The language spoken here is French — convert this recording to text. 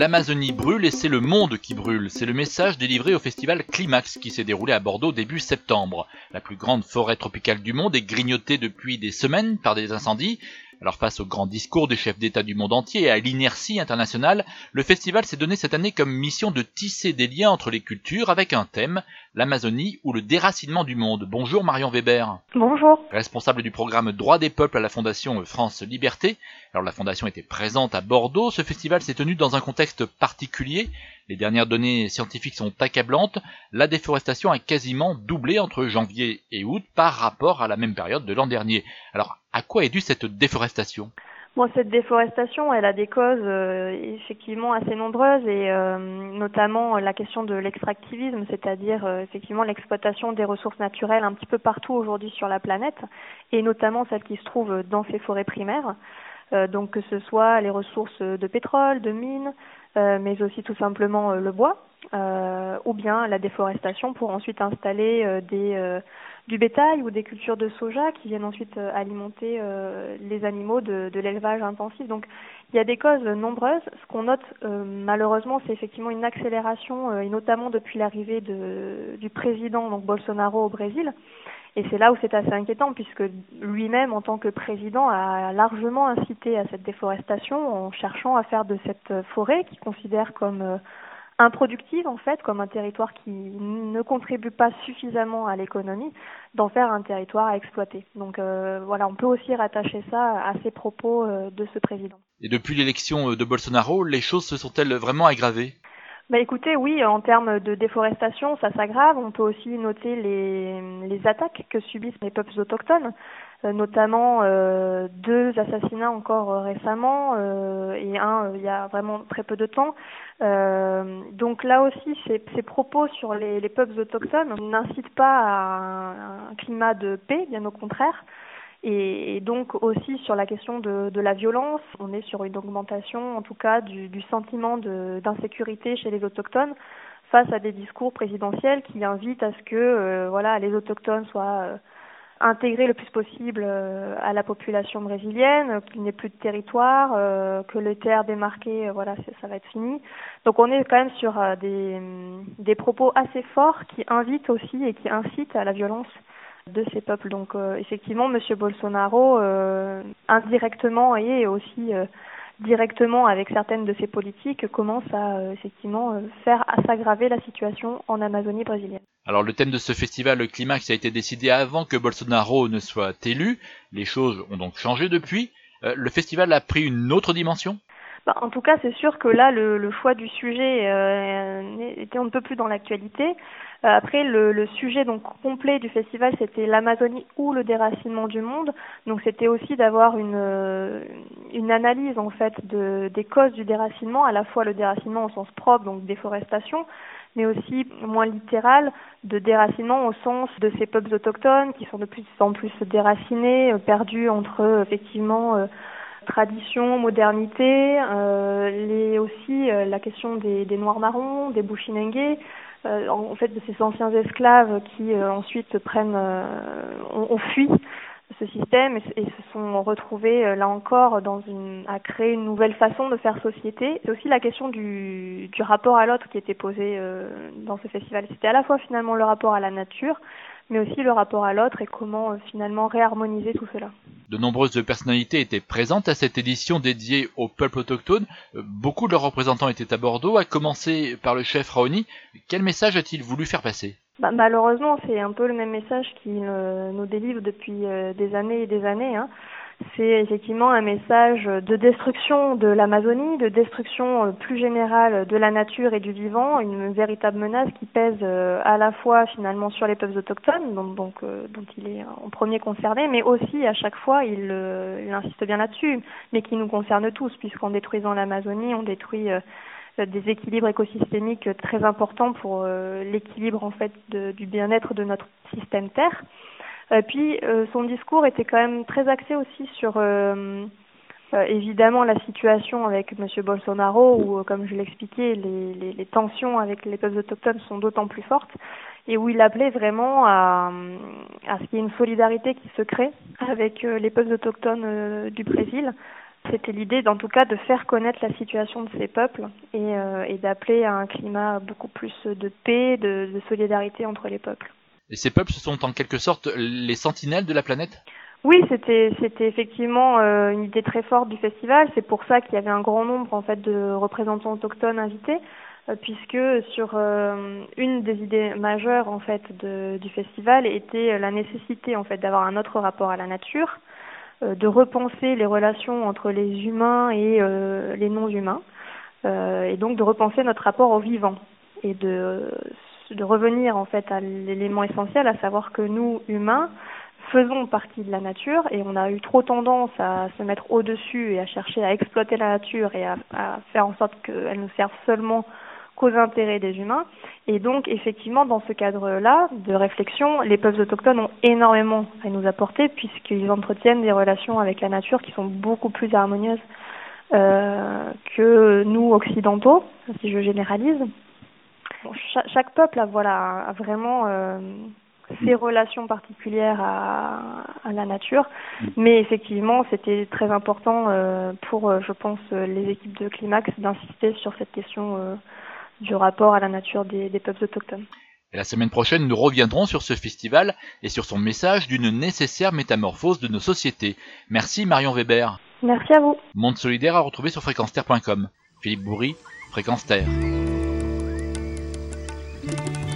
L'Amazonie brûle et c'est le monde qui brûle. C'est le message délivré au festival Climax qui s'est déroulé à Bordeaux début septembre. La plus grande forêt tropicale du monde est grignotée depuis des semaines par des incendies. Alors face au grand discours des chefs d'État du monde entier et à l'inertie internationale, le festival s'est donné cette année comme mission de tisser des liens entre les cultures avec un thème, l'Amazonie ou le déracinement du monde. Bonjour Marion Weber. Bonjour. Responsable du programme Droits des peuples à la Fondation France Liberté. Alors la Fondation était présente à Bordeaux. Ce festival s'est tenu dans un contexte particulier. Les dernières données scientifiques sont accablantes. La déforestation a quasiment doublé entre janvier et août par rapport à la même période de l'an dernier. Alors à quoi est due cette déforestation? Bon, cette déforestation, elle a des causes euh, effectivement assez nombreuses et euh, notamment la question de l'extractivisme, c'est-à-dire euh, effectivement l'exploitation des ressources naturelles un petit peu partout aujourd'hui sur la planète et notamment celles qui se trouvent dans ces forêts primaires. donc que ce soit les ressources de pétrole, de mines, mais aussi tout simplement le bois, ou bien la déforestation pour ensuite installer des du bétail ou des cultures de soja qui viennent ensuite euh, alimenter euh, les animaux de, l'élevage intensif. Donc il y a des causes nombreuses. Ce qu'on note euh, malheureusement, c'est effectivement une accélération, et notamment depuis l'arrivée de, du président donc Bolsonaro au Brésil. Et c'est là où c'est assez inquiétant, puisque lui-même, en tant que président, a largement incité à cette déforestation en cherchant à faire de cette forêt, qu'il considère comme improductive en fait, comme un territoire qui ne contribue pas suffisamment à l'économie, d'en faire un territoire à exploiter. Donc euh, voilà, on peut aussi rattacher ça à ces propos euh, de ce président. Et depuis l'élection de Bolsonaro, les choses se sont-elles vraiment aggravées? Bah écoutez, oui, en termes de déforestation, ça s'aggrave. On peut aussi noter les, les attaques que subissent les peuples autochtones. Euh, notamment euh, deux assassinats encore euh, récemment et un il y a vraiment très peu de temps. donc là aussi, ces, ces propos sur les, les, peuples autochtones n'incitent pas à un, climat de paix, bien au contraire. Et, donc aussi sur la question de, de, la violence, on est sur une augmentation en tout cas du, du sentiment d'insécurité chez les autochtones face à des discours présidentiels qui invitent à ce que voilà les autochtones soient intégrer le plus possible euh, à la population brésilienne, qu'il n'y ait plus de territoire, euh, que les terres démarquées, euh, voilà, ça va être fini. Donc on est quand même sur des, des propos assez forts qui invitent aussi et qui incitent à la violence de ces peuples. Donc effectivement, Monsieur Bolsonaro, indirectement et aussi directement avec certaines de ses politiques, commence à effectivement faire à s'aggraver la situation en Amazonie brésilienne. Alors le thème de ce festival, le climax, a été décidé avant que Bolsonaro ne soit élu. Les choses ont donc changé depuis. Euh, le festival a pris une autre dimension? Bah, en tout cas, c'est sûr que là, le, le choix du sujet euh, était un peu plus dans l'actualité. Euh, après, le, le, sujet donc complet du festival, c'était l'Amazonie ou le déracinement du monde. Donc, c'était aussi d'avoir une, euh, une analyse en fait de, des causes du déracinement, à la fois le déracinement au sens propre, donc déforestation, mais aussi moins littéral de déracinement au sens de ces peuples autochtones qui sont de plus en plus déracinés, euh, perdus entre effectivement tradition, modernité, euh, les, aussi euh, la question des, des Noirs marrons, des Bushinengue, euh, en, fait de ces anciens esclaves qui euh, ensuite prennent, ont, ont, fui ce système et, et, se sont retrouvés là encore dans une, à créer une nouvelle façon de faire société. C'est aussi la question du, du rapport à l'autre qui était posée dans ce festival. C'était à la fois finalement le rapport à la nature, mais aussi le rapport à l'autre et comment finalement réharmoniser tout cela. De nombreuses personnalités étaient présentes à cette édition dédiée au peuple autochtone. Euh, beaucoup de leurs représentants étaient à Bordeaux, à commencer par le chef Raoni. Quel message a-t-il voulu faire passer? Bah, Malheureusement, c'est un peu le même message qu'il euh, nous délivre depuis euh, des années et des années. Hein c'est effectivement un message de destruction de l'Amazonie, de destruction euh, plus générale de la nature et du vivant, une véritable menace qui pèse euh, à la fois finalement sur les peuples autochtones, euh, dont il est en premier concerné, mais aussi à chaque fois, il, insiste bien là-dessus, mais qui nous concerne tous, puisqu'en détruisant l'Amazonie, on détruit des équilibres écosystémiques très importants pour l'équilibre en fait du bien-être de notre système Terre. Euh, puis euh, son discours était quand même très axé aussi sur euh, évidemment la situation avec M. Bolsonaro, où, comme je l'expliquais, les, les, les, tensions avec les peuples autochtones sont d'autant plus fortes, et où il appelait vraiment à, à ce qu'il y ait une solidarité qui se crée avec les peuples autochtones du Brésil, C'était l'idée, en tout cas, de faire connaître la situation de ces peuples et, et d'appeler à un climat beaucoup plus de paix, de, de solidarité entre les peuples. Et ces peuples, ce sont en quelque sorte les sentinelles de la planète? Oui, c'était effectivement euh, une idée très forte du festival. C'est pour ça qu'il y avait un grand nombre en fait de représentants autochtones invités, euh, puisque sur euh, une des idées majeures en fait du festival était la nécessité en fait d'avoir un autre rapport à la nature, de repenser les relations entre les humains et les non-humains, et donc de repenser notre rapport au vivant et de de revenir en fait à l'élément essentiel, à savoir que nous humains faisons partie de la nature et on a eu trop tendance à se mettre au-dessus et à chercher à exploiter la nature et à, faire en sorte qu'elle nous serve seulement qu'aux intérêts des humains. Et donc, effectivement, dans ce cadre-là de réflexion, les peuples autochtones ont énormément à nous apporter puisqu'ils entretiennent des relations avec la nature qui sont beaucoup plus harmonieuses euh, que nous occidentaux, si je généralise. Chaque, peuple a, voilà, a vraiment euh, ses relations particulières à, à la nature. Mm. Mais effectivement, c'était très important euh, pour, euh, je pense, les équipes de Climax d'insister sur cette question euh, du rapport à la nature des, des peuples autochtones. Et la semaine prochaine, nous reviendrons sur ce festival et sur son message d'une nécessaire métamorphose de nos sociétés. Merci Marion Weber. Merci à vous. Monde solidaire à retrouver sur fréquenceterre.com. Philippe Bourri, Fréquence Terre. Thank you.